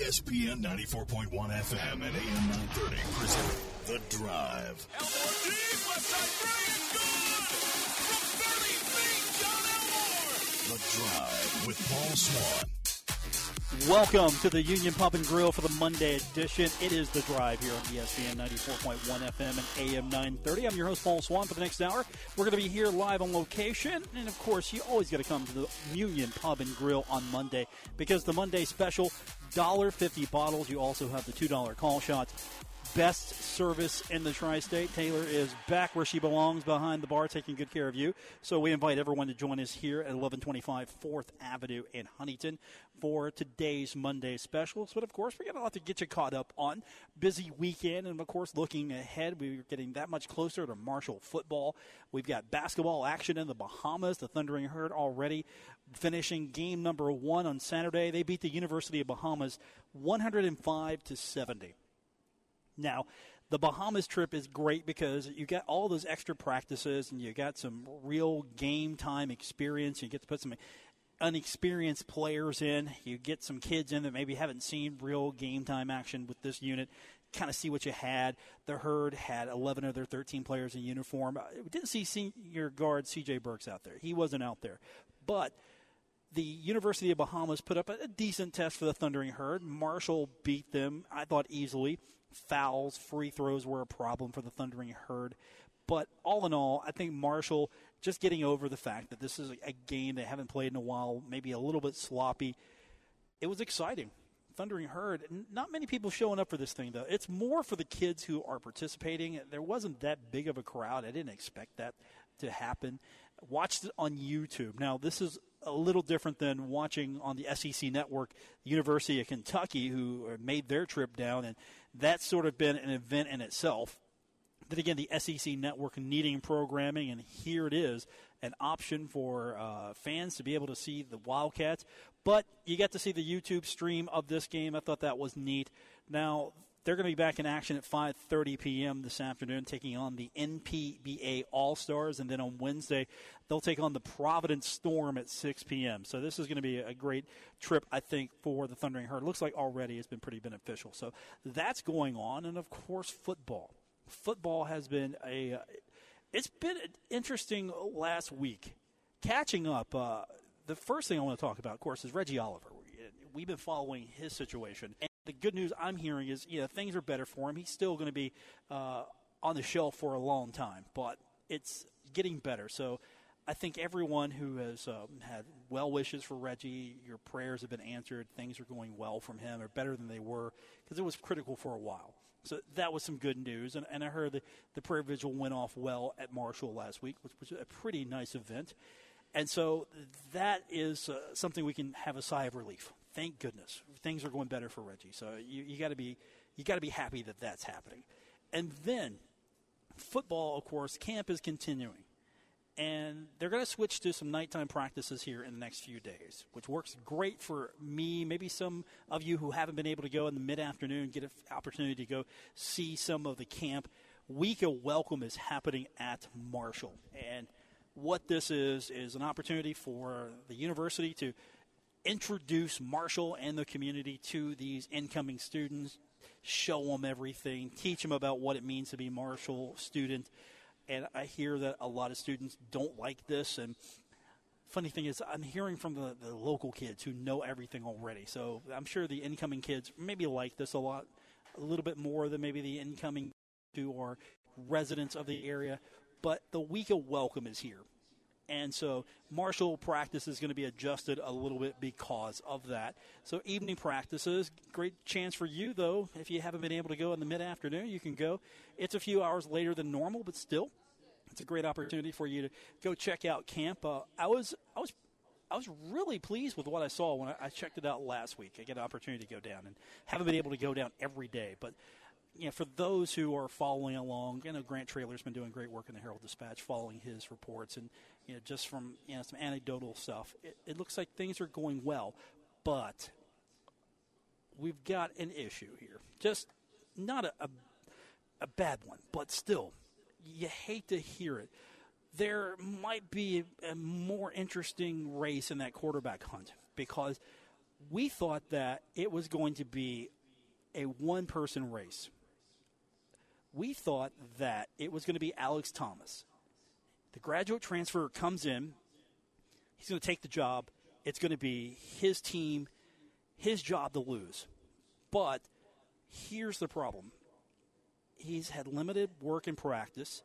ESPN 94.1 FM and AM 930 present The Drive. Elmore deep, left side three, it's good! From 30 feet, John Elmore! The Drive with Paul Swann. Welcome to the Union Pub and Grill for the Monday edition. It is the drive here on ESPN 94.1 FM and AM 930. I'm your host, Paul Swann, for the next hour. We're going to be here live on location. And of course, you always got to come to the Union Pub and Grill on Monday because the Monday special, $1.50 bottles. You also have the $2 call shots best service in the tri state. Taylor is back where she belongs behind the bar, taking good care of you. So we invite everyone to join us here at 1125 4th Avenue in Huntington for today's Monday specials. But of course, we're got a lot to get you caught up on. Busy weekend, and of course, looking ahead, we're getting that much closer to Marshall football. We've got basketball action in the Bahamas. The Thundering Herd already finishing game number one on Saturday. They beat the University of Bahamas 105 to 70. Now, the Bahamas trip is great because you got all those extra practices and you got some real game time experience. You get to put some unexperienced players in. You get some kids in that maybe haven't seen real game time action with this unit. Kind of see what you had. The herd had 11 of their 13 players in uniform. We didn't see senior guard C.J. Burks out there. He wasn't out there, but the University of Bahamas put up a, decent test for the Thundering Herd. Marshall beat them, I thought, easily. Fouls, free throws were a problem for the Thundering Herd. But all in all, I think Marshall just getting over the fact that this is a game they haven't played in a while, maybe a little bit sloppy. It was exciting. Thundering Herd. Not many people showing up for this thing, though. It's more for the kids who are participating. There wasn't that big of a crowd. I didn't expect that to happen. Watched it on YouTube. Now, this is a little different than watching on the SEC network, University of Kentucky, who made their trip down, and that's sort of been an event in itself. Then again, the SEC network needing programming, and here it is an option for uh, fans to be able to see the Wildcats. But you get to see the YouTube stream of this game. I thought that was neat. Now, they're going to be back in action at 5:30 p.m. this afternoon, taking on the NPBA All Stars, and then on Wednesday they'll take on the Providence Storm at 6 p.m. So this is going to be a great trip, I think, for the Thundering Herd. Looks like already it's been pretty beneficial. So that's going on, and of course football. Football has been a it's been interesting last week. Catching up, uh, the first thing I want to talk about, of course, is Reggie Oliver. We've been following his situation. The good news I'm hearing is, you know, things are better for him. He's still going to be uh, on the shelf for a long time, but it's getting better. So I think everyone who has um, had well wishes for Reggie, your prayers have been answered. Things are going well from him, or better than they were, because it was critical for a while. So that was some good news. And, and I heard the, the prayer vigil went off well at Marshall last week, which was a pretty nice event. And so that is uh, something we can have a sigh of relief. Thank goodness things are going better for Reggie. So you, you got to be you got to be happy that that's happening. And then football, of course, camp is continuing. And they're going to switch to some nighttime practices here in the next few days, which works great for me. Maybe some of you who haven't been able to go in the mid afternoon get an opportunity to go see some of the camp. Week of Welcome is happening at Marshall. And what this is, is an opportunity for the university to introduce Marshall and the community to these incoming students, show them everything, teach them about what it means to be Marshall student and I hear that a lot of students don't like this. And funny thing is, I'm hearing from the, the local kids who know everything already. So I'm sure the incoming kids maybe like this a lot, a little bit more than maybe the incoming who are residents of the area. But the week of welcome is here. And so Marshall practice is going to be adjusted a little bit because of that. So evening practices, great chance for you though. If you haven't been able to go in the mid afternoon, you can go. It's a few hours later than normal, but still, it's a great opportunity for you to go check out camp. Uh, I was I was I was really pleased with what I saw when I, checked it out last week. I get an opportunity to go down and haven't been able to go down every day, but you know, for those who are following along, you know, Grant Traylor's been doing great work in the Herald Dispatch, following his reports, and you know, just from you know some anecdotal stuff, it, it looks like things are going well, but we've got an issue here. Just not a, a, a bad one, but still, you hate to hear it. There might be a more interesting race in that quarterback hunt because we thought that it was going to be a one person race. We thought that it was going to be Alex Thomas. The graduate transfer comes in, he's going to take the job. It's going to be his team, his job to lose. But here's the problem he's had limited work and practice,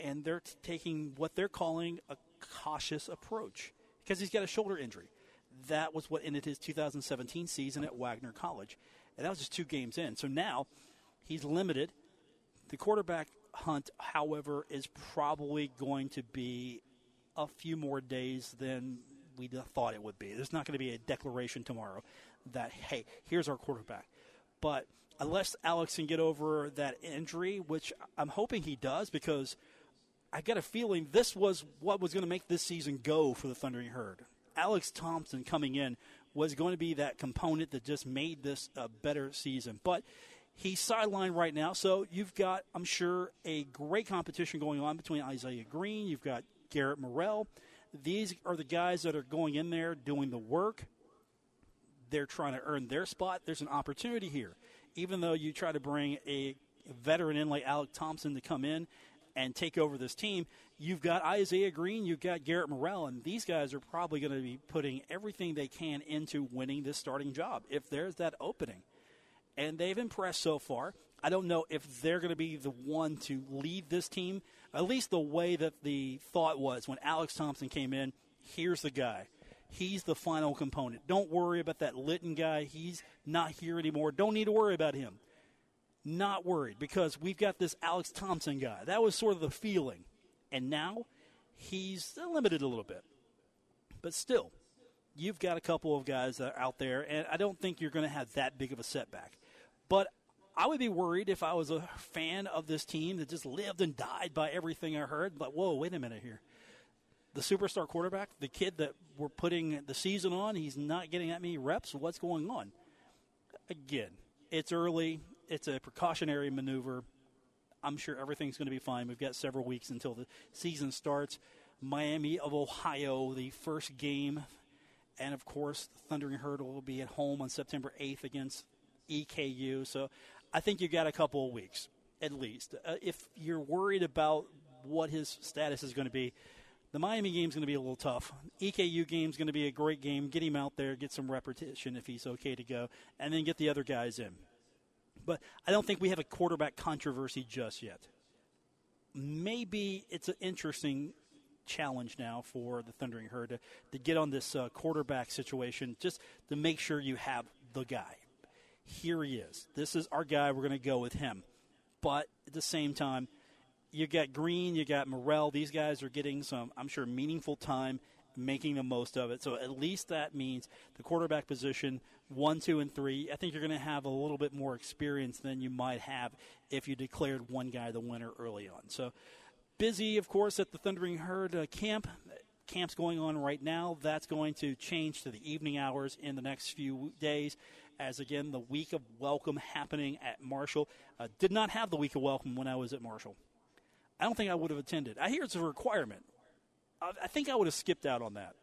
and they're t- taking what they're calling a cautious approach because he's got a shoulder injury. That was what ended his 2017 season at Wagner College. And that was just two games in. So now he's limited. The quarterback hunt, however, is probably going to be a few more days than we thought it would be. There's not going to be a declaration tomorrow that, hey, here's our quarterback. But unless Alex can get over that injury, which I'm hoping he does because I got a feeling this was what was going to make this season go for the Thundering Herd. Alex Thomson coming in was going to be that component that just made this a better season. But he's sidelined right now, so you've got, I'm sure, a great competition going on between Isaiah Green. You've got Garet Morrell. These are the guys that are going in there doing the work. They're trying to earn their spot. There's an opportunity here. Even though you try to bring a veteran in like Alec Thomson to come in and take over this team, you've got Isaiah Green, you've got Garet Morrell, and these guys are probably going to be putting everything they can into winning this starting job if there's that opening. And they've impressed so far. I don't know if they're going to be the one to lead this team, at least the way that the thought was when Alex Thomson came in. Here's the guy. He's the final component. Don't worry about that Litton guy. He's not here anymore. Don't need to worry about him not worried because we've got this Alex Thomson guy. That was sort of the feeling. And now he's limited a little bit. But still, you've got a couple of guys that are out there, and I don't think you're going to have that big of a setback. But I would be worried if I was a fan of this team that just lived and died by everything I heard. But whoa, wait a minute here. The superstar quarterback, the kid that we're putting the season on, he's not getting that many reps. What's going on? Again, it's early it's a precautionary maneuver. I'm sure everything's going to be fine. We've got several weeks until the season starts. Miami of Ohio, the first game, and of course, Thundering Herd will be at home on September 8th against EKU. So I think you've got a couple of weeks at least. Uh, if you're worried about what his status is going to be, the Miami game is going to be a little tough. EKU game is going to be a great game. Get him out there, get some repetition if he's okay to go, and then get the other guys in. But I don't think we have a quarterback controversy just yet. Maybe it's an interesting challenge now for the Thundering Herd to, to get on this uh, quarterback situation just to make sure you have the guy. Here he is. This is our guy. We're going to go with him. But at the same time, you got Green, you got Morrell. These guys are getting some, I'm sure, meaningful time making the most of it. So at least that means the quarterback position, one, two, and three, I think you're going to have a little bit more experience than you might have if you declared one guy the winner early on. So busy, of course, at the Thundering Herd uh, camp. Camp's going on right now. That's going to change to the evening hours in the next few days. As again, the week of welcome happening at Marshall. Uh, did not have the week of welcome when I was at Marshall. I don't think I would have attended. I hear it's a requirement. I think I would have skipped out on that.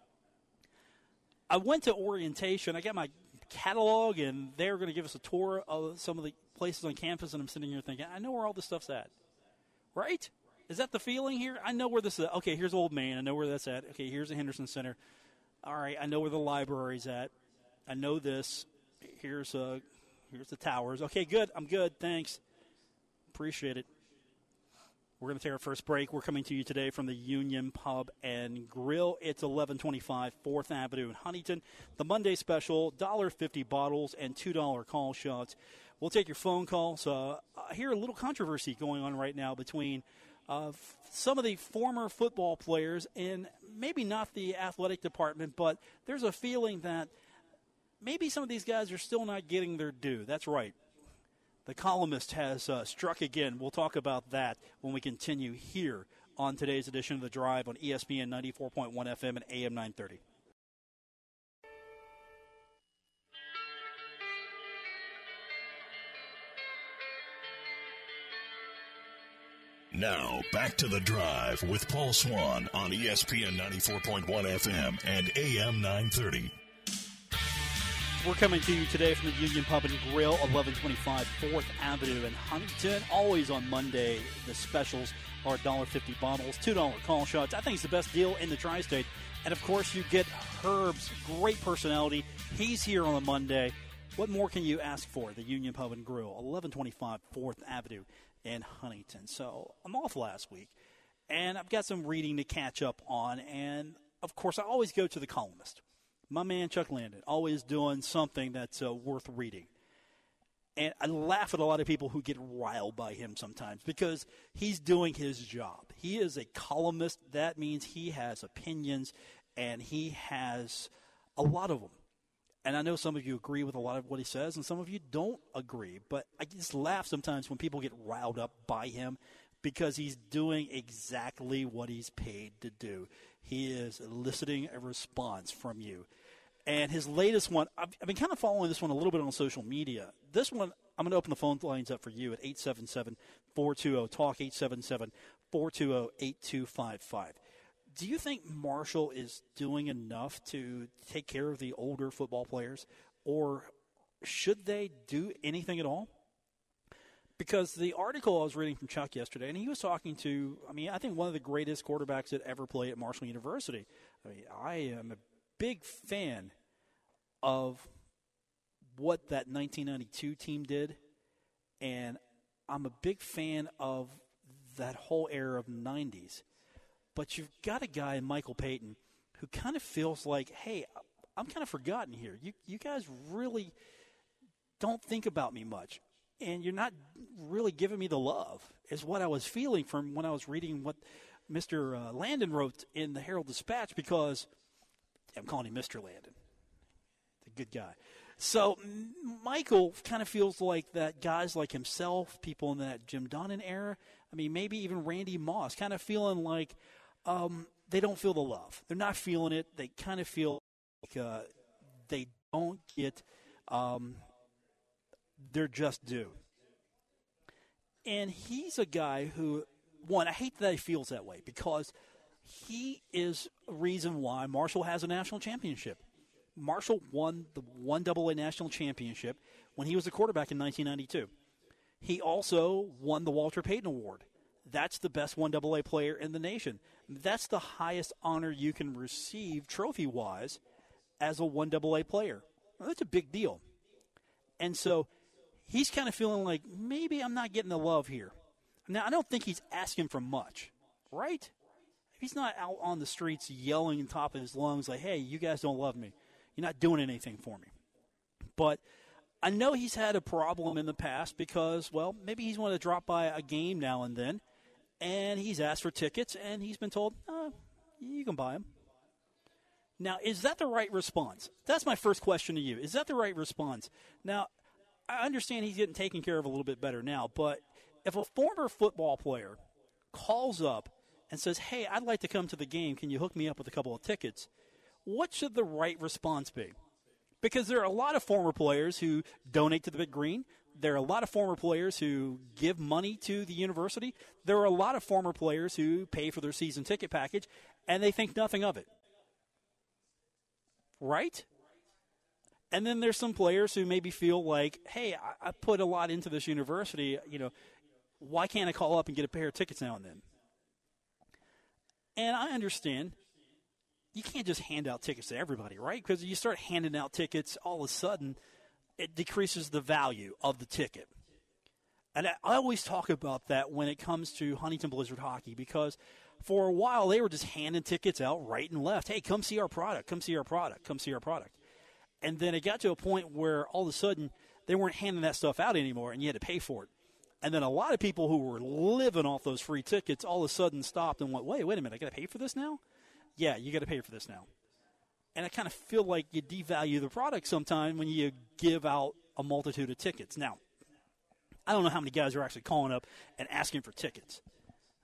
I went to orientation. I got my catalog, and they were going to give us a tour of some of the places on campus. And I'm sitting here thinking, I know where all this stuff's at, right? Is that the feeling here? I know where this is. Okay, here's Old Main. I know where that's at. Okay, here's the Henderson Center. All right, I know where the library's at. I know this. Here's uh, here's the towers. Okay, good. I'm good. Thanks. Appreciate it. We're going to take our first break. We're coming to you today from the Union Pub and Grill. It's 1125 4th Avenue in Huntington. The Monday special, $1.50 bottles and $2 call shots. We'll take your phone calls. So I hear a little controversy going on right now between uh, some of the former football players and maybe not the athletic department, but there's a feeling that maybe some of these guys are still not getting their due. That's right. The columnist has uh, struck again. We'll talk about that when we continue here on today's edition of The Drive on ESPN 94.1 FM and AM 930. Now, back to the drive with Paul Swann on ESPN 94.1 FM and AM 930. We're coming to you today from the Union Pub and Grill, 1125 4th Avenue in Huntington. Always on Monday, the specials are $1.50 bottles, $2 call shots. I think it's the best deal in the tri state. And of course, you get Herb's great personality. He's here on a Monday. What more can you ask for? The Union Pub and Grill, 1125 4th Avenue in Huntington. So I'm off last week, and I've got some reading to catch up on. And of course, I always go to the columnist my man Chuck Landon, always doing something that's uh, worth reading. And I laugh at a lot of people who get riled by him sometimes because he's doing his job. He is a columnist. That means he has opinions and he has a lot of them. And I know some of you agree with a lot of what he says, and some of you don't agree. But I just laugh sometimes when people get riled up by him because he's doing exactly what he's paid to do. He is eliciting a response from you. And his latest one, I've, I've been kind of following this one a little bit on social media. This one, I'm going to open the phone lines up for you at 877 420 TALK, 877 420 8255. Do you think Marshall is doing enough to take care of the older football players, or should they do anything at all? Because the article I was reading from Chuck yesterday, and he was talking to, I mean, I think one of the greatest quarterbacks that ever played at Marshall University. I mean, I am a big fan of what that 1992 team did, and I'm a big fan of that whole era of 90s. But you've got a guy, Michael Payton, who kind of feels like, hey, I'm kind of forgotten here. You, you guys really don't think about me much and you're not really giving me the love, is what I was feeling from when I was reading what Mr. Uh, Landon wrote in the Herald Dispatch because I'm calling him Mr. Landon. A good guy. So Michael kind of feels like that guys like himself, people in that Jim Donnan era, I mean, maybe even Randy Moss, kind of feeling like um, they don't feel the love. They're not feeling it. They kind of feel like uh, they don't get um, they're just due. And he's a guy who, one, I hate that he feels that way because he is a reason why Marshall has a national championship. Marshall won the one AA national championship when he was a quarterback in 1992. He also won the Walter Payton Award. That's the best one AA player in the nation. That's the highest honor you can receive trophy wise as a one AA player. That's a big deal. And so he's kind of feeling like maybe I'm not getting the love here. Now, I don't think he's asking for much, right? He's not out on the streets yelling in top of his lungs like, hey, you guys don't love me. You're not doing anything for me. But I know he's had a problem in the past because, well, maybe he's wanted to drop by a game now and then, and he's asked for tickets, and he's been told, oh, you can buy them. Now, is that the right response? That's my first question to you. Is that the right response? Now, I understand he's getting taken care of a little bit better now, but if a former football player calls up and says, Hey, I'd like to come to the game, can you hook me up with a couple of tickets? What should the right response be? Because there are a lot of former players who donate to the Big Green. There are a lot of former players who give money to the university. There are a lot of former players who pay for their season ticket package, and they think nothing of it. Right? And then there's some players who maybe feel like, hey, I, I put a lot into this university. You know, why can't I call up and get a pair of tickets now and then? And I understand you can't just hand out tickets to everybody, right? Because you start handing out tickets, all of a sudden, it decreases the value of the ticket. And I always talk about that when it comes to Huntington Blizzard hockey because for a while they were just handing tickets out right and left. Hey, come see our product. Come see our product. Come see our product. And then it got to a point where all of a sudden they weren't handing that stuff out anymore and you had to pay for it. And then a lot of people who were living off those free tickets all of a sudden stopped and went, wait, wait a minute, I got to pay for this now? Yeah, you got to pay for this now. And I kind of feel like you devalue the product sometime when you give out a multitude of tickets. Now, I don't know how many guys are actually calling up and asking for tickets.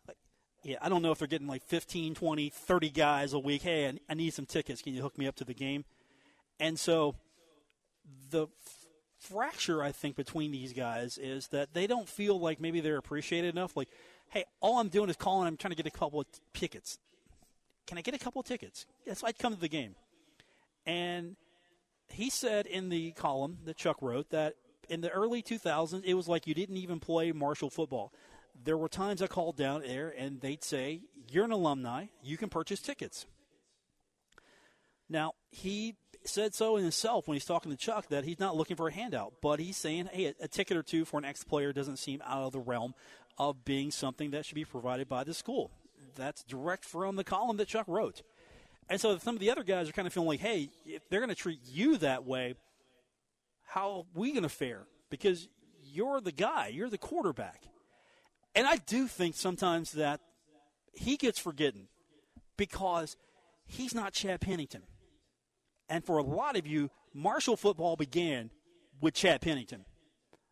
Like, yeah, I don't know if they're getting like 15, 20, 30 guys a week. Hey, I need some tickets. Can you hook me up to the game? And so the fracture, I think, between these guys is that they don't feel like maybe they're appreciated enough. Like, hey, all I'm doing is calling. I'm trying to get a couple of t- tickets. Can I get a couple of tickets? Yes, I'd come to the game. And he said in the column that Chuck wrote that in the early 2000s, it was like you didn't even play Marshall football. There were times I called down there and they'd say, You're an alumni, you can purchase tickets. Now, he said so himself when he's talking to Chuck that he's not looking for a handout, but he's saying, hey, a, ticket or two for an ex player doesn't seem out of the realm of being something that should be provided by the school. That's direct from the column that Chuck wrote. And so some of the other guys are kind of feeling like, hey, if they're going to treat you that way, how are we going to fare? Because you're the guy, you're the quarterback. And I do think sometimes that he gets forgotten because he's not Chad Pennington. And for a lot of you, Marshall football began with Chad Pennington.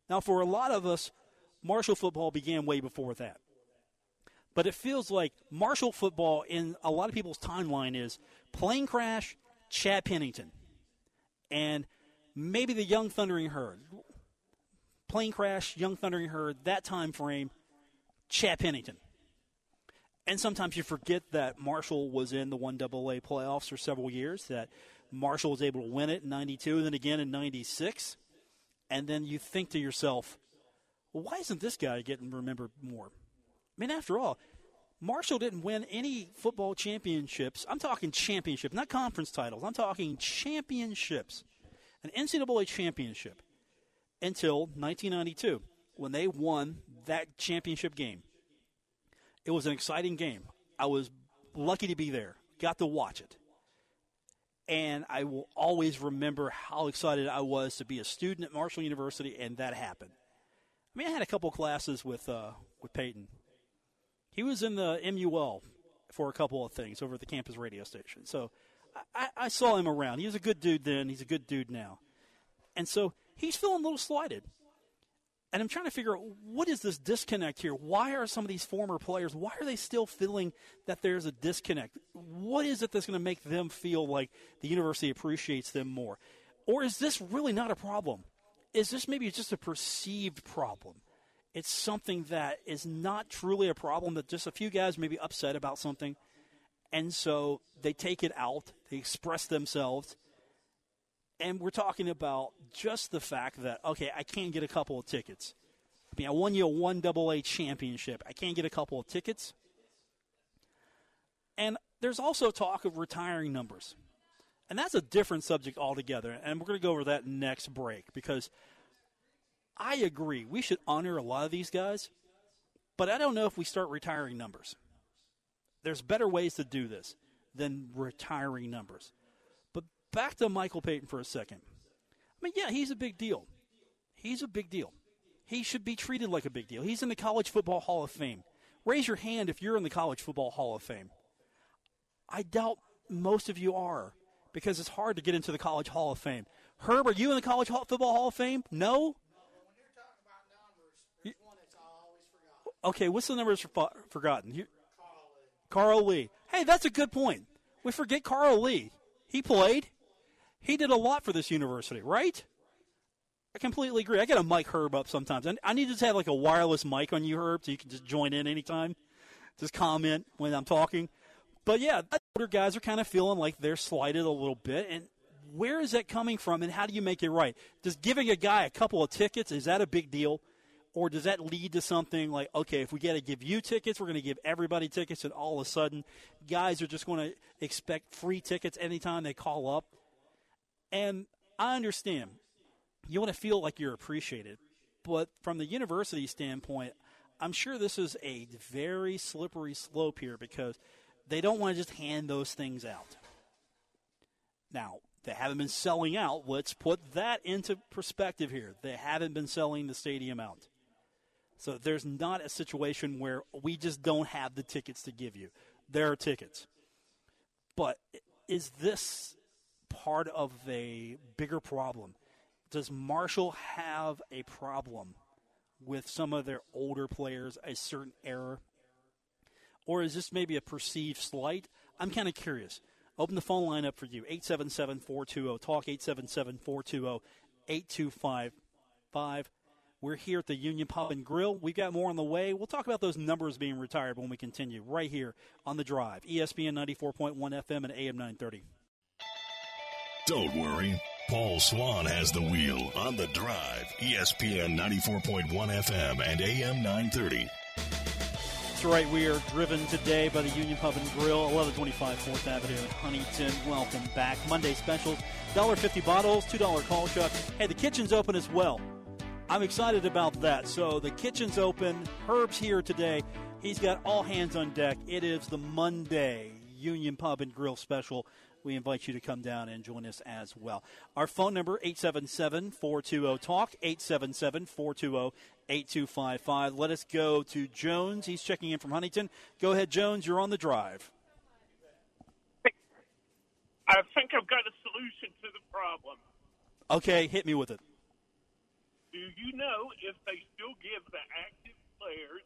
Now, for a lot of us, Marshall football began way before that. But it feels like Marshall football in a lot of people's timeline is plane crash, Chad Pennington, and maybe the Young Thundering Herd. Plane crash, Young Thundering Herd, that time frame, Chad Pennington. And sometimes you forget that Marshall was in the 1AA playoffs for several years, that Marshall was able to win it in 92 and then again in 96. And then you think to yourself, well, why isn't this guy getting remembered more? I mean, after all, Marshall didn't win any football championships. I'm talking championships, not conference titles. I'm talking championships, an NCAA championship until 1992 when they won that championship game. It was an exciting game. I was lucky to be there, got to watch it and I will always remember how excited I was to be a student at Marshall University, and that happened. I mean, I had a couple classes with uh, with Payton. He was in the MUL for a couple of things over at the campus radio station, so I, I saw him around. He was a good dude then. He's a good dude now, and so he's feeling a little slighted. And I'm trying to figure out what is this disconnect here? Why are some of these former players, why are they still feeling that there's a disconnect? What is it that's going to make them feel like the university appreciates them more? Or is this really not a problem? Is this maybe just a perceived problem? It's something that is not truly a problem, that just a few guys may be upset about something. And so they take it out, they express themselves, and we're talking about just the fact that okay, I can't get a couple of tickets. I mean, I won you a one double A championship. I can't get a couple of tickets. And there's also talk of retiring numbers. And that's a different subject altogether. And we're going to go over that next break because I agree. We should honor a lot of these guys, but I don't know if we start retiring numbers. There's better ways to do this than retiring numbers back to Michael Payton for a second. I mean, yeah, he's a big deal. He's a big deal. He should be treated like a big deal. He's in the College Football Hall of Fame. Raise your hand if you're in the College Football Hall of Fame. I doubt most of you are because it's hard to get into the College Hall of Fame. Herb, are you in the College Football Hall of Fame? No? Okay, what's the number that's forgotten? Carl Lee. Carl Lee. Hey, that's a good point. We forget Carl Lee. He played. He did a lot for this university, right? I completely agree. I get a mic Herb up sometimes. I, I need to have like a wireless mic on you, Herb, so you can just join in anytime. Just comment when I'm talking. But yeah, older guys are kind of feeling like they're slighted a little bit. And where is that coming from, and how do you make it right? Does giving a guy a couple of tickets is that a big deal? Or does that lead to something like, okay, if we got to give you tickets, we're going to give everybody tickets, and all of a sudden, guys are just going to expect free tickets anytime they call up? And I understand. You want to feel like you're appreciated. But from the university standpoint, I'm sure this is a very slippery slope here because they don't want to just hand those things out. Now, they haven't been selling out. Let's put that into perspective here. They haven't been selling the stadium out. So there's not a situation where we just don't have the tickets to give you. There are tickets. But is this part of a bigger problem. Does Marshall have a problem with some of their older players, a certain error? Or is this maybe a perceived slight? I'm kind of curious. Open the phone line up for you 877 420 Talk 877 420 8255. We're here at the Union Pub and Grill. We've got more on the way. We'll talk about those numbers being retired when we continue right here on the drive. ESPN 94.1 FM and AM 930. Don't worry. Paul Swann has the wheel on the drive. ESPN 94.1 FM and AM 930. That's right. We are driven today by the Union Pub and Grill, 1125 4th Avenue in Huntington. Welcome back. Monday specials, $1.50 bottles, $2 call shot. Hey, the kitchen's open as well. I'm excited about that. So the kitchen's open. Herb's here today. He's got all hands on deck. It is the Monday Union Pub and Grill special we invite you to come down and join us as well. Our phone number 877-420-TALK, 877-420-8255. Let us go to Jones. He's checking in from Huntington. Go ahead, Jones. You're on the drive. I think I've got a solution to the problem. Okay, hit me with it. Do you know if they still give the active players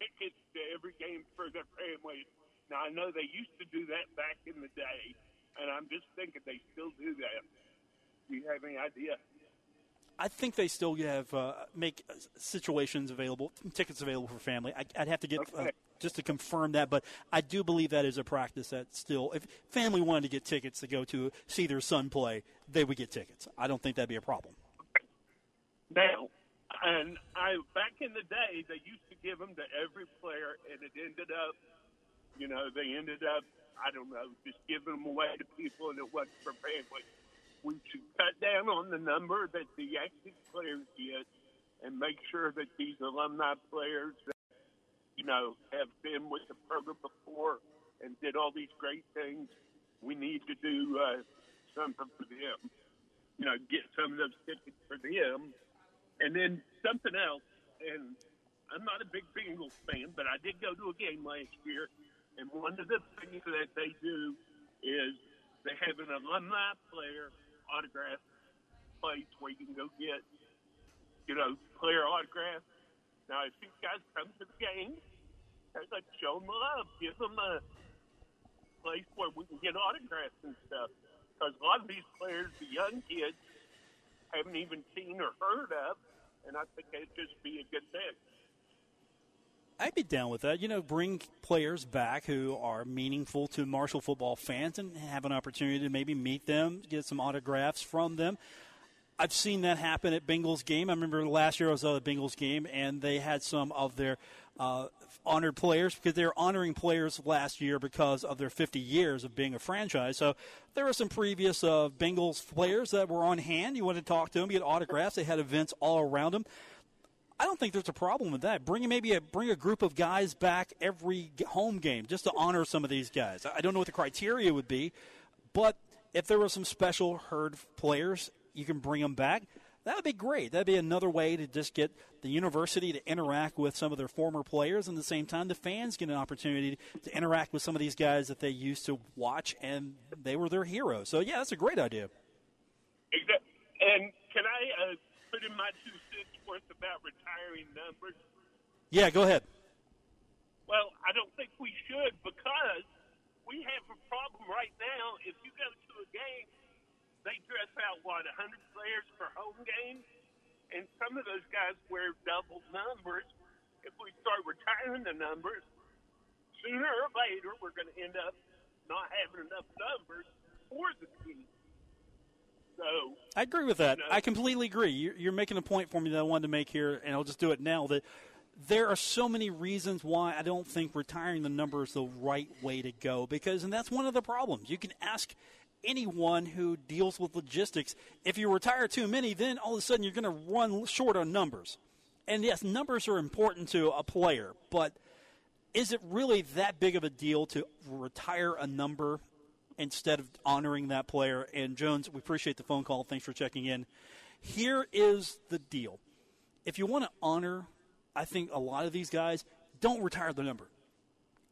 tickets to every game for their families? Now, I know they used to do that back in the day, and I'm just thinking they still do that. Do you have any idea? I think they still have uh, make situations available, tickets available for family. I, would have to get uh, okay. uh, just to confirm that, but I do believe that is a practice that still, if family wanted to get tickets to go to see their son play, they would get tickets. I don't think that'd be a problem. Now, and I back in the day, they used to give them to every player, and it ended up, you know, they ended up I don't know, just giving them away to people and it wasn't for families. We should cut down on the number that the active players get and make sure that these alumni players that, you know, have been with the program before and did all these great things, we need to do uh, something for them. You know, get some of those tickets for them. And then something else, and I'm not a big Bengals fan, but I did go to a game last year and one of the things that they do is they have an alumni player autograph place where you can go get, you know, player autographs. Now, if these guys come to the game, let's show them love. Give them a place where we can get autographs and stuff. Because a lot of these players, the young kids, haven't even seen or heard of, and I think it'd just be a good thing. I'd be down with that. You know, bring players back who are meaningful to Marshall football fans and have an opportunity to maybe meet them, get some autographs from them. I've seen that happen at Bengals game. I remember last year I was at the Bengals game and they had some of their uh, honored players because they were honoring players last year because of their 50 years of being a franchise. So there were some previous uh, Bengals players that were on hand. You wanted to talk to them, get autographs. They had events all around them. I don't think there's a problem with that. Bring maybe a bring a group of guys back every home game just to honor some of these guys. I don't know what the criteria would be, but if there were some special herd players, you can bring them back. That would be great. That'd be another way to just get the university to interact with some of their former players, and at the same time, the fans get an opportunity to interact with some of these guys that they used to watch, and they were their heroes. So, yeah, that's a great idea. And can I uh, put in my two worth about retiring numbers? Yeah, go ahead. Well, I don't think we should because we have a problem right now. If you go to a game, they dress out what 100 players for home games, and some of those guys wear double numbers. If we start retiring the numbers, sooner or later we're going to end up not having enough numbers for the team. So I agree with that. You know, I completely agree. You're, you're making a point for me that I wanted to make here, and I'll just do it now. That there are so many reasons why I don't think retiring the number is the right way to go. Because, and that's one of the problems. You can ask anyone who deals with logistics. If you retire too many, then all of a sudden you're going to run short on numbers. And yes, numbers are important to a player, but is it really that big of a deal to retire a number instead of honoring that player. And Jones, we appreciate the phone call. Thanks for checking in. Here is the deal. If you want to honor, I think a lot of these guys don't retire the number.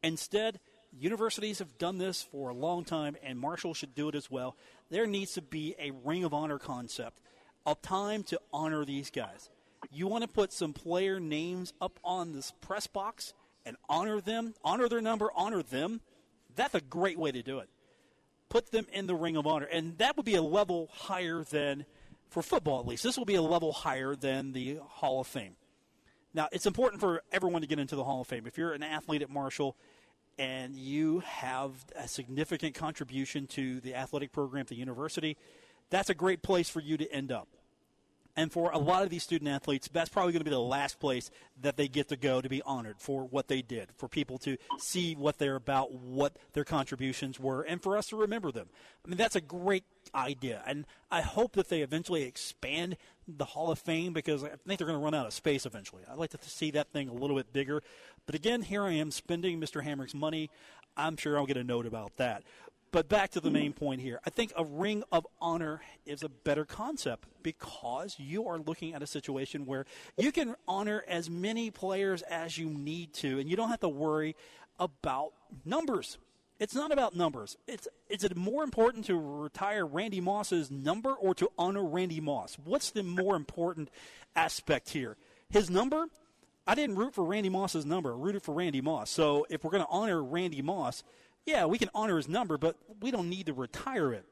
Instead, universities have done this for a long time, and Marshall should do it as well. There needs to be a ring of honor concept, a time to honor these guys. You want to put some player names up on this press box and honor them, honor their number, honor them. That's a great way to do it put them in the Ring of Honor. And that would be a level higher than, for football at least, this will be a level higher than the Hall of Fame. Now, it's important for everyone to get into the Hall of Fame. If you're an athlete at Marshall and you have a significant contribution to the athletic program at the university, that's a great place for you to end up. And for a lot of these student athletes, that's probably going to be the last place that they get to go to be honored for what they did, for people to see what they're about, what their contributions were, and for us to remember them. I mean, that's a great idea. And I hope that they eventually expand the Hall of Fame because I think they're going to run out of space eventually. I'd like to see that thing a little bit bigger. But again, here I am spending Mr. Hamrick's money. I'm sure I'll get a note about that. But back to the main point here. I think a ring of honor is a better concept because you are looking at a situation where you can honor as many players as you need to, and you don't have to worry about numbers. It's not about numbers. It's is it more important to retire Randy Moss's number or to honor Randy Moss? What's the more important aspect here? His number? I didn't root for Randy Moss's number. I rooted for Randy Moss. So if we're going to honor Randy Moss, yeah, we can honor his number, but we don't need to retire it.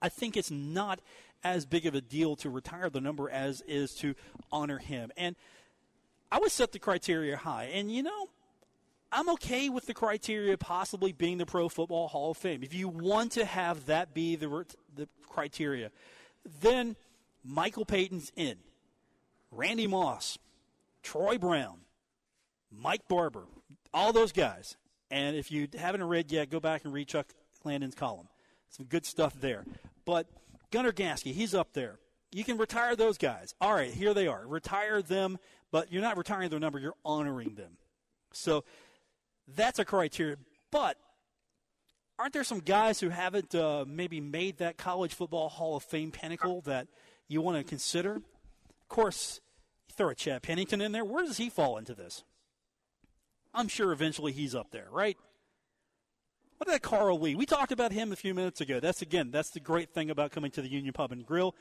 I think it's not as big of a deal to retire the number as is to honor him. And I would set the criteria high. And you know, I'm okay with the criteria possibly being the Pro Football Hall of Fame. If you want to have that be the the criteria, then Michael Payton's in. Randy Moss, Troy Brown, Mike Barber, all those guys. And if you haven't read yet, go back and read Chuck Landon's column. Some good stuff there. But Gunnar Gasky, he's up there. You can retire those guys. All right, here they are. Retire them, but you're not retiring their number, you're honoring them. So that's a criteria. But aren't there some guys who haven't uh, maybe made that college football Hall of Fame pinnacle that you want to consider? Of course, throw a Chad Pennington in there. Where does he fall into this? I'm sure eventually he's up there, right? What about Carl Lee? We talked about him a few minutes ago. That's again, that's the great thing about coming to the Union Pub and Grill.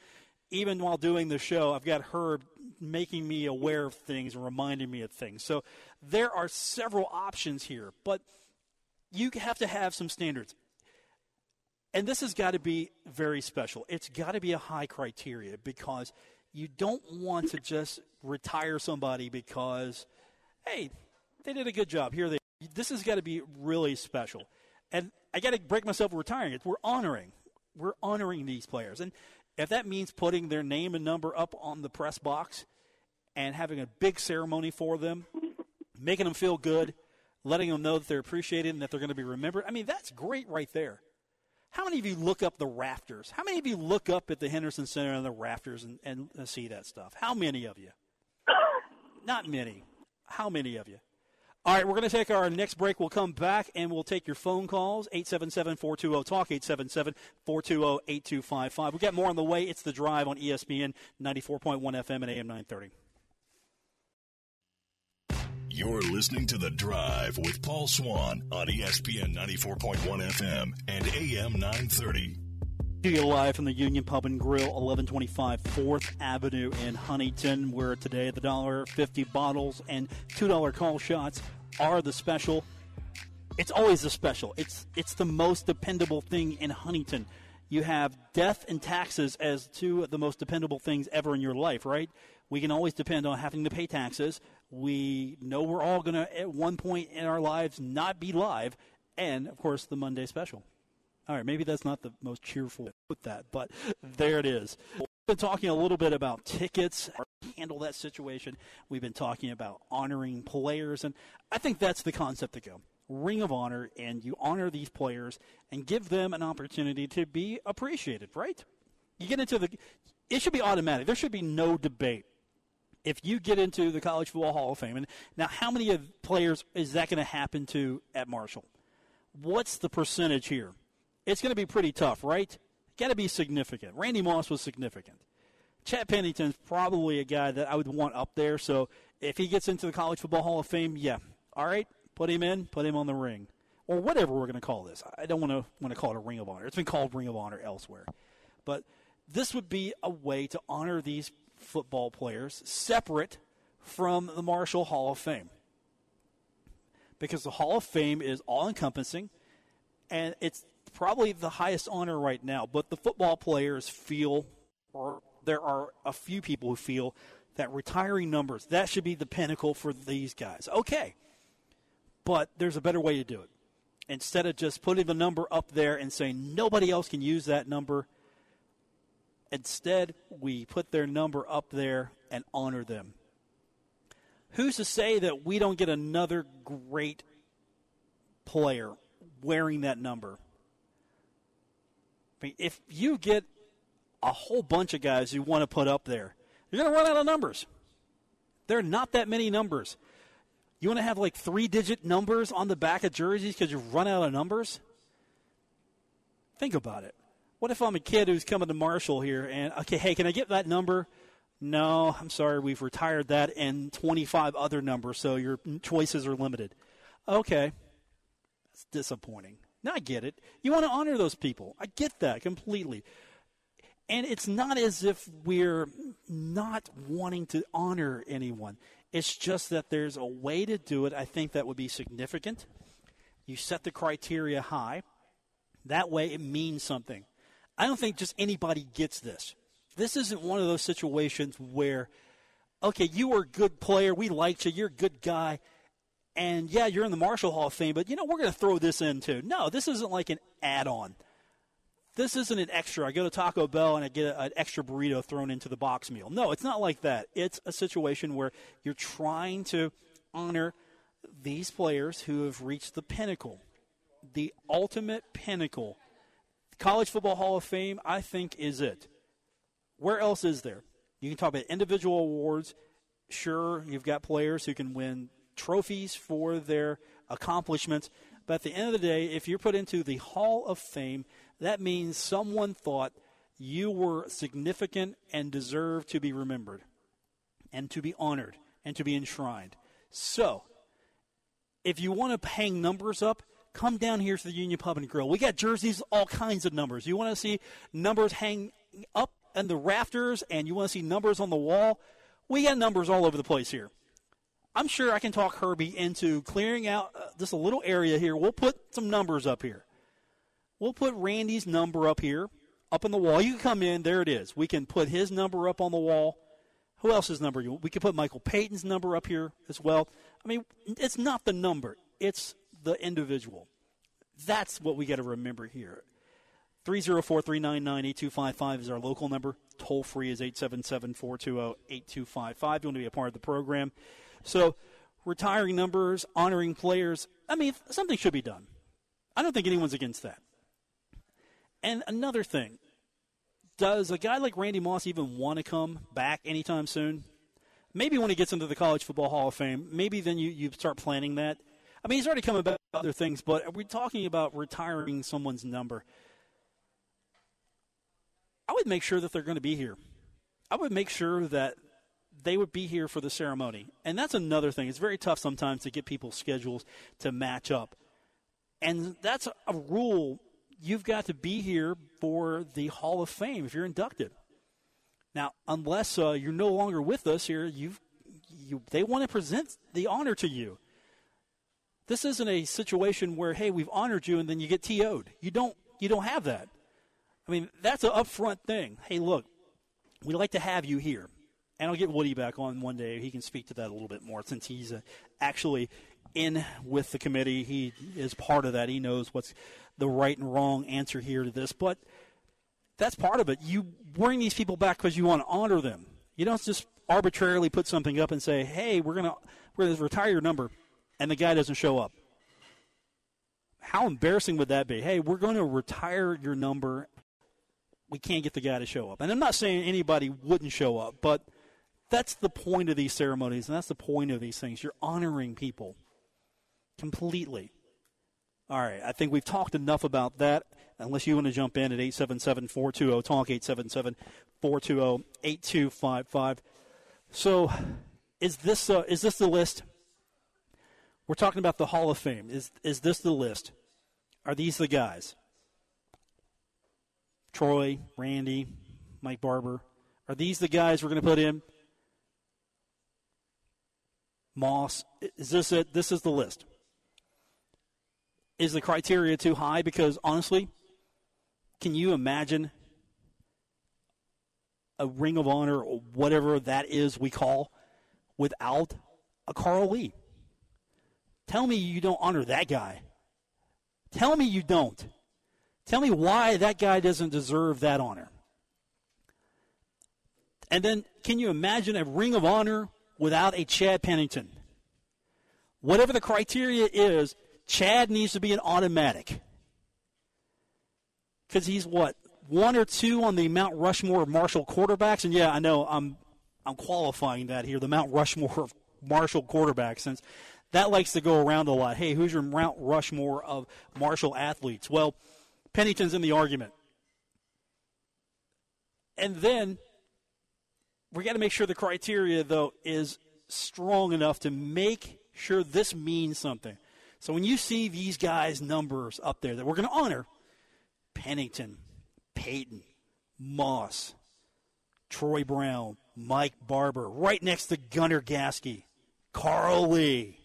Even while doing the show, I've got Herb making me aware of things and reminding me of things. So there are several options here, but you have to have some standards. And this has got to be very special. It's got to be a high criteria because you don't want to just retire somebody because, hey, they did a good job. Here they. This has got to be really special, and I got to break myself retiring it. We're honoring, we're honoring these players, and if that means putting their name and number up on the press box and having a big ceremony for them, making them feel good, letting them know that they're appreciated and that they're going to be remembered. I mean, that's great right there. How many of you look up the rafters? How many of you look up at the Henderson Center and the rafters and, and see that stuff? How many of you? Not many. How many of you? All right, we're going to take our next break. We'll come back and we'll take your phone calls 877 420 TALK, 877 420 8255. We've got more on the way. It's the drive on ESPN 94.1 FM and AM 930. You're listening to The Drive with Paul Swann on ESPN 94.1 FM and AM 930. Studio live from the Union Pub and Grill, 1125 4th Avenue in Huntington, where today the $1.50 bottles and $2 call shots are the special. It's always the special. It's it's the most dependable thing in Huntington. You have death and taxes as two of the most dependable things ever in your life, right? We can always depend on having to pay taxes. We know we're all going to, at one point in our lives, not be live. And, of course, the Monday special. All right, maybe that's not the most cheerful with that, but there it is. We've been talking a little bit about tickets, handle that situation. We've been talking about honoring players, and I think that's the concept to go. Ring of honor, and you honor these players and give them an opportunity to be appreciated, right? You get into the, it should be automatic. There should be no debate. If you get into the College Football Hall of Fame, and now how many of players is that going to happen to at Marshall? What's the percentage here? It's going to be pretty tough, right? Got to be significant. Randy Moss was significant. Chad Pennington's probably a guy that I would want up there. So if he gets into the College Football Hall of Fame, yeah, all right, put him in, put him on the ring, or whatever we're going to call this. I don't want to want to call it a Ring of Honor. It's been called Ring of Honor elsewhere, but this would be a way to honor these football players separate from the Marshall Hall of Fame, because the Hall of Fame is all encompassing, and it's probably the highest honor right now, but the football players feel, or there are a few people who feel, that retiring numbers, that should be the pinnacle for these guys. Okay. But there's a better way to do it. Instead of just putting the number up there and saying nobody else can use that number, Instead, we put their number up there and honor them. Who's to say that we don't get another great player wearing that number? Mean, if you get a whole bunch of guys who want to put up there, you're going to run out of numbers. There are not that many numbers. You want to have like three digit numbers on the back of jerseys because you run out of numbers? Think about it. What if I'm a kid who's coming to Marshall here and, okay, hey, can I get that number? No, I'm sorry, we've retired that and 25 other numbers, so your choices are limited. Okay. That's disappointing. Now I get it. You want to honor those people. I get that completely. And it's not as if we're not wanting to honor anyone. It's just that there's a way to do it. I think that would be significant. You set the criteria high. That way it means something. I don't think just anybody gets this. This isn't one of those situations where, okay, you were a good player. We liked you. You're a good guy. And yeah, you're in the Marshall Hall of Fame, but you know, we're going to throw this in too. No, this isn't like an add on. This isn't an extra. I go to Taco Bell and I get an extra burrito thrown into the box meal. No, it's not like that. It's a situation where you're trying to honor these players who have reached the pinnacle, the ultimate pinnacle. College Football Hall of Fame, I think, is it. Where else is there? You can talk about individual awards. Sure, you've got players who can win trophies for their accomplishments. But at the end of the day, if you're put into the Hall of Fame, that means someone thought you were significant and deserve to be remembered and to be honored and to be enshrined. So, if you want to hang numbers up, come down here to the Union Pub and Grill. We got jerseys, all kinds of numbers. You want to see numbers hang up in the rafters and you want to see numbers on the wall? We got numbers all over the place here. I'm sure I can talk Herbie into clearing out uh, a little area here. We'll put some numbers up here. We'll put Randy's number up here, up on the wall. You can come in, there it is. We can put his number up on the wall. Who else's number? We can put Michael Payton's number up here as well. I mean, it's not the number, it's the individual. That's what we got to remember here. 304 399 8255 is our local number. Toll free is 877 420 8255. You want to be a part of the program. So, retiring numbers, honoring players, I mean, something should be done. I don't think anyone's against that. And another thing, does a guy like Randy Moss even want to come back anytime soon? Maybe when he gets into the College Football Hall of Fame, maybe then you, you start planning that. I mean, he's already come about other things, but we're we talking about retiring someone's number? I would make sure that they're going to be here. I would make sure that they would be here for the ceremony. And that's another thing. It's very tough sometimes to get people's schedules to match up. And that's a rule. You've got to be here for the Hall of Fame if you're inducted. Now, unless uh, you're no longer with us here, you've, you, they want to present the honor to you. This isn't a situation where, hey, we've honored you and then you get TO'd. You don't, you don't have that. I mean, that's an upfront thing. Hey, look, we'd like to have you here. And I'll get Woody back on one day. He can speak to that a little bit more since he's uh, actually in with the committee. He is part of that. He knows what's the right and wrong answer here to this. But that's part of it. You bring these people back because you want to honor them. You don't just arbitrarily put something up and say, "Hey, we're gonna we're gonna retire your number," and the guy doesn't show up. How embarrassing would that be? Hey, we're going to retire your number. We can't get the guy to show up. And I'm not saying anybody wouldn't show up, but that's the point of these ceremonies, and that's the point of these things. You're honoring people completely. All right, I think we've talked enough about that. Unless you want to jump in at 877 420 Talk, 877 420 8255. So, is this, uh, is this the list? We're talking about the Hall of Fame. Is, is this the list? Are these the guys? Troy, Randy, Mike Barber. Are these the guys we're going to put in? Moss. Is this it? This is the list. Is the criteria too high? Because honestly, can you imagine a Ring of Honor or whatever that is we call without a Carl Lee? Tell me you don't honor that guy. Tell me you don't. Tell me why that guy doesn't deserve that honor. And then, can you imagine a Ring of Honor without a Chad Pennington? Whatever the criteria is, Chad needs to be an automatic. Because he's what? One or two on the Mount Rushmore of Marshall quarterbacks? And yeah, I know I'm I'm qualifying that here, the Mount Rushmore of Marshall quarterbacks, since that likes to go around a lot. Hey, who's your Mount Rushmore of Marshall athletes? Well, Pennington's in the argument. And then we got to make sure the criteria, though, is strong enough to make sure this means something. So when you see these guys' numbers up there that we're going to honor, Pennington, Payton, Moss, Troy Brown, Mike Barber, right next to Gunner Gatski, Carl Lee.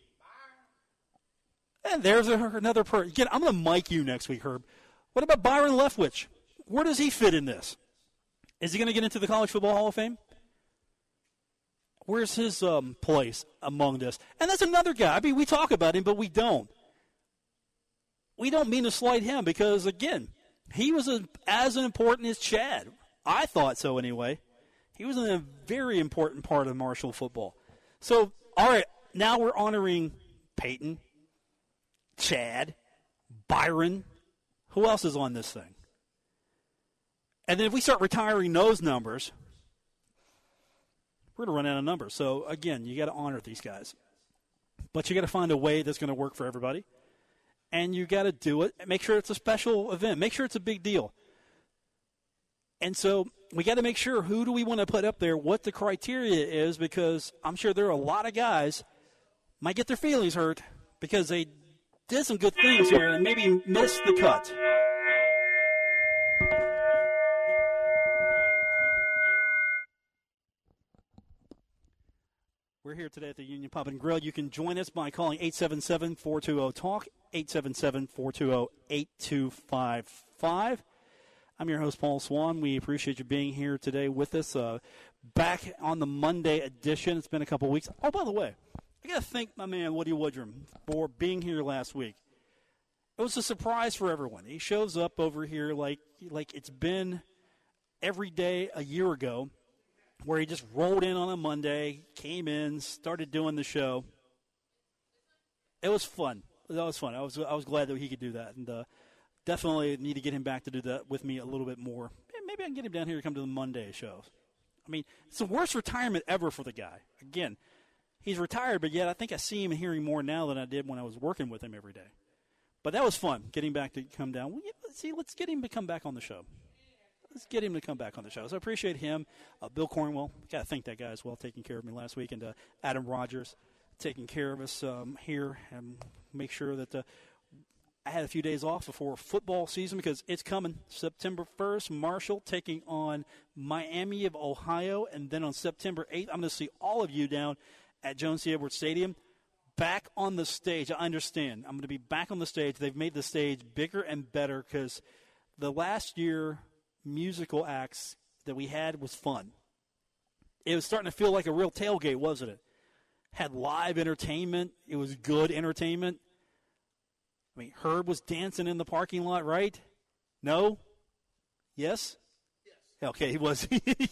And there's a, another person. Again, I'm going to mic you next week, Herb. What about Byron Leftwich? Where does he fit in this? Is he going to get into the College Football Hall of Fame? Where's his um, place among this? And that's another guy. I mean, we talk about him, but we don't. We don't mean to slight him because, again, he was a, as important as Chad. I thought so anyway. He was a very important part of Marshall football. So, all right, now we're honoring Payton, Chad, Byron. Who else is on this thing? And then if we start retiring those numbers, we're going to run out of numbers. So, again, you got to honor these guys. But you got to find a way that's going to work for everybody. And you got to do it. Make sure it's a special event. Make sure it's a big deal. And so we got to make sure who do we want to put up there, what the criteria is, because I'm sure there are a lot of guys might get their feelings hurt because they did some good things here and maybe missed the cut. We're here today at the Union Pub and Grill. You can join us by calling 877 420 TALK, 877 420 8255. I'm your host, Paul Swann. We appreciate you being here today with us. Uh, back on the Monday edition. It's been a couple weeks. Oh, by the way, I got to thank my man, Woody Woodrum, for being here last week. It was a surprise for everyone. He shows up over here like, like it's been every day a year ago where he just rolled in on a Monday, came in, started doing the show. It was fun. That was fun. I was I was glad that he could do that, and uh, definitely need to get him back to do that with me a little bit more. Maybe I can get him down here to come to the Monday shows. I mean, it's the worst retirement ever for the guy. Again, he's retired, but yet I think I see him hearing more now than I did when I was working with him every day. But that was fun, getting back to come down. See, let's get him to come back on the show let's get him to come back on the show. So I appreciate him. Uh, Bill Cornwell, got to thank that guy as well, taking care of me last week, and uh, Adam Rogers taking care of us um, here and make sure that the. I had a few days off before football season because it's coming. September 1st, Marshall taking on Miami of Ohio. And then on September 8th, I'm going to see all of you down at Joan C. Edwards Stadium. Back on the stage. I understand. I'm going to be back on the stage. They've made the stage bigger and better because the last year musical acts that we had was fun. It was starting to feel like a real tailgate, wasn't it? Had live entertainment. It was good entertainment. I mean, Herb was dancing in the parking lot, right? No? Yes? Yes. Okay, he was.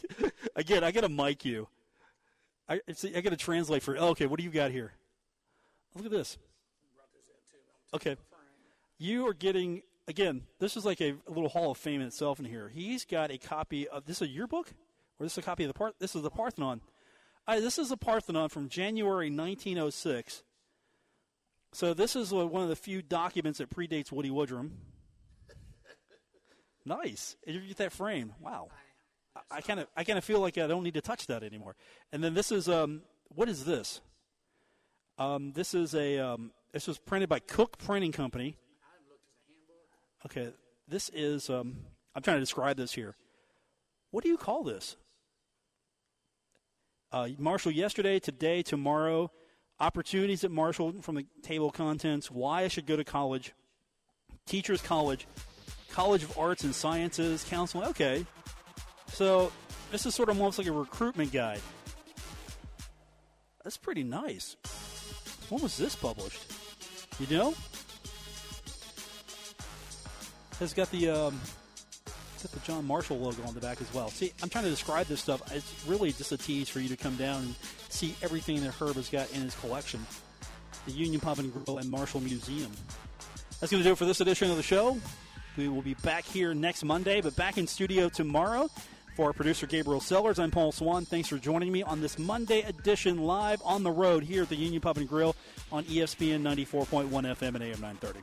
Again, I got to mic you. I, I got to translate for. Oh, okay, what do you got here? Look at this. Okay. You are getting again, this is like a, a, little Hall of Fame in itself in here. He's got a copy of this is a yearbook, or this is a copy of the part. This is the Parthenon. This is the Parthenon from January 1906. So this is one of the few documents that predates Woody Woodrum. nice. You get that frame. Wow. I kind of I kind of feel like I don't need to touch that anymore. And then this is um what is this? Um, this is a um, this was printed by Cook Printing Company. Okay, this is, um, I'm trying to describe this here. What do you call this? Uh, Marshall, yesterday, today, tomorrow, opportunities at Marshall from the table contents, why I should go to college, teachers college, college of arts and sciences, counseling. Okay, so this is sort of almost like a recruitment guide. That's pretty nice. When was this published? You know? Has got the um, got the John Marshall logo on the back as well. See, I'm trying to describe this stuff. It's really just a tease for you to come down and see everything that Herb has got in his collection. The Union Pub and Grill and Marshall Museum. That's going to do it for this edition of the show. We will be back here next Monday, but back in studio tomorrow. For our producer Gabriel Sellers, I'm Paul Swann. Thanks for joining me on this Monday edition live on the road here at the Union Pub and Grill on ESPN 94.1 FM and AM 930.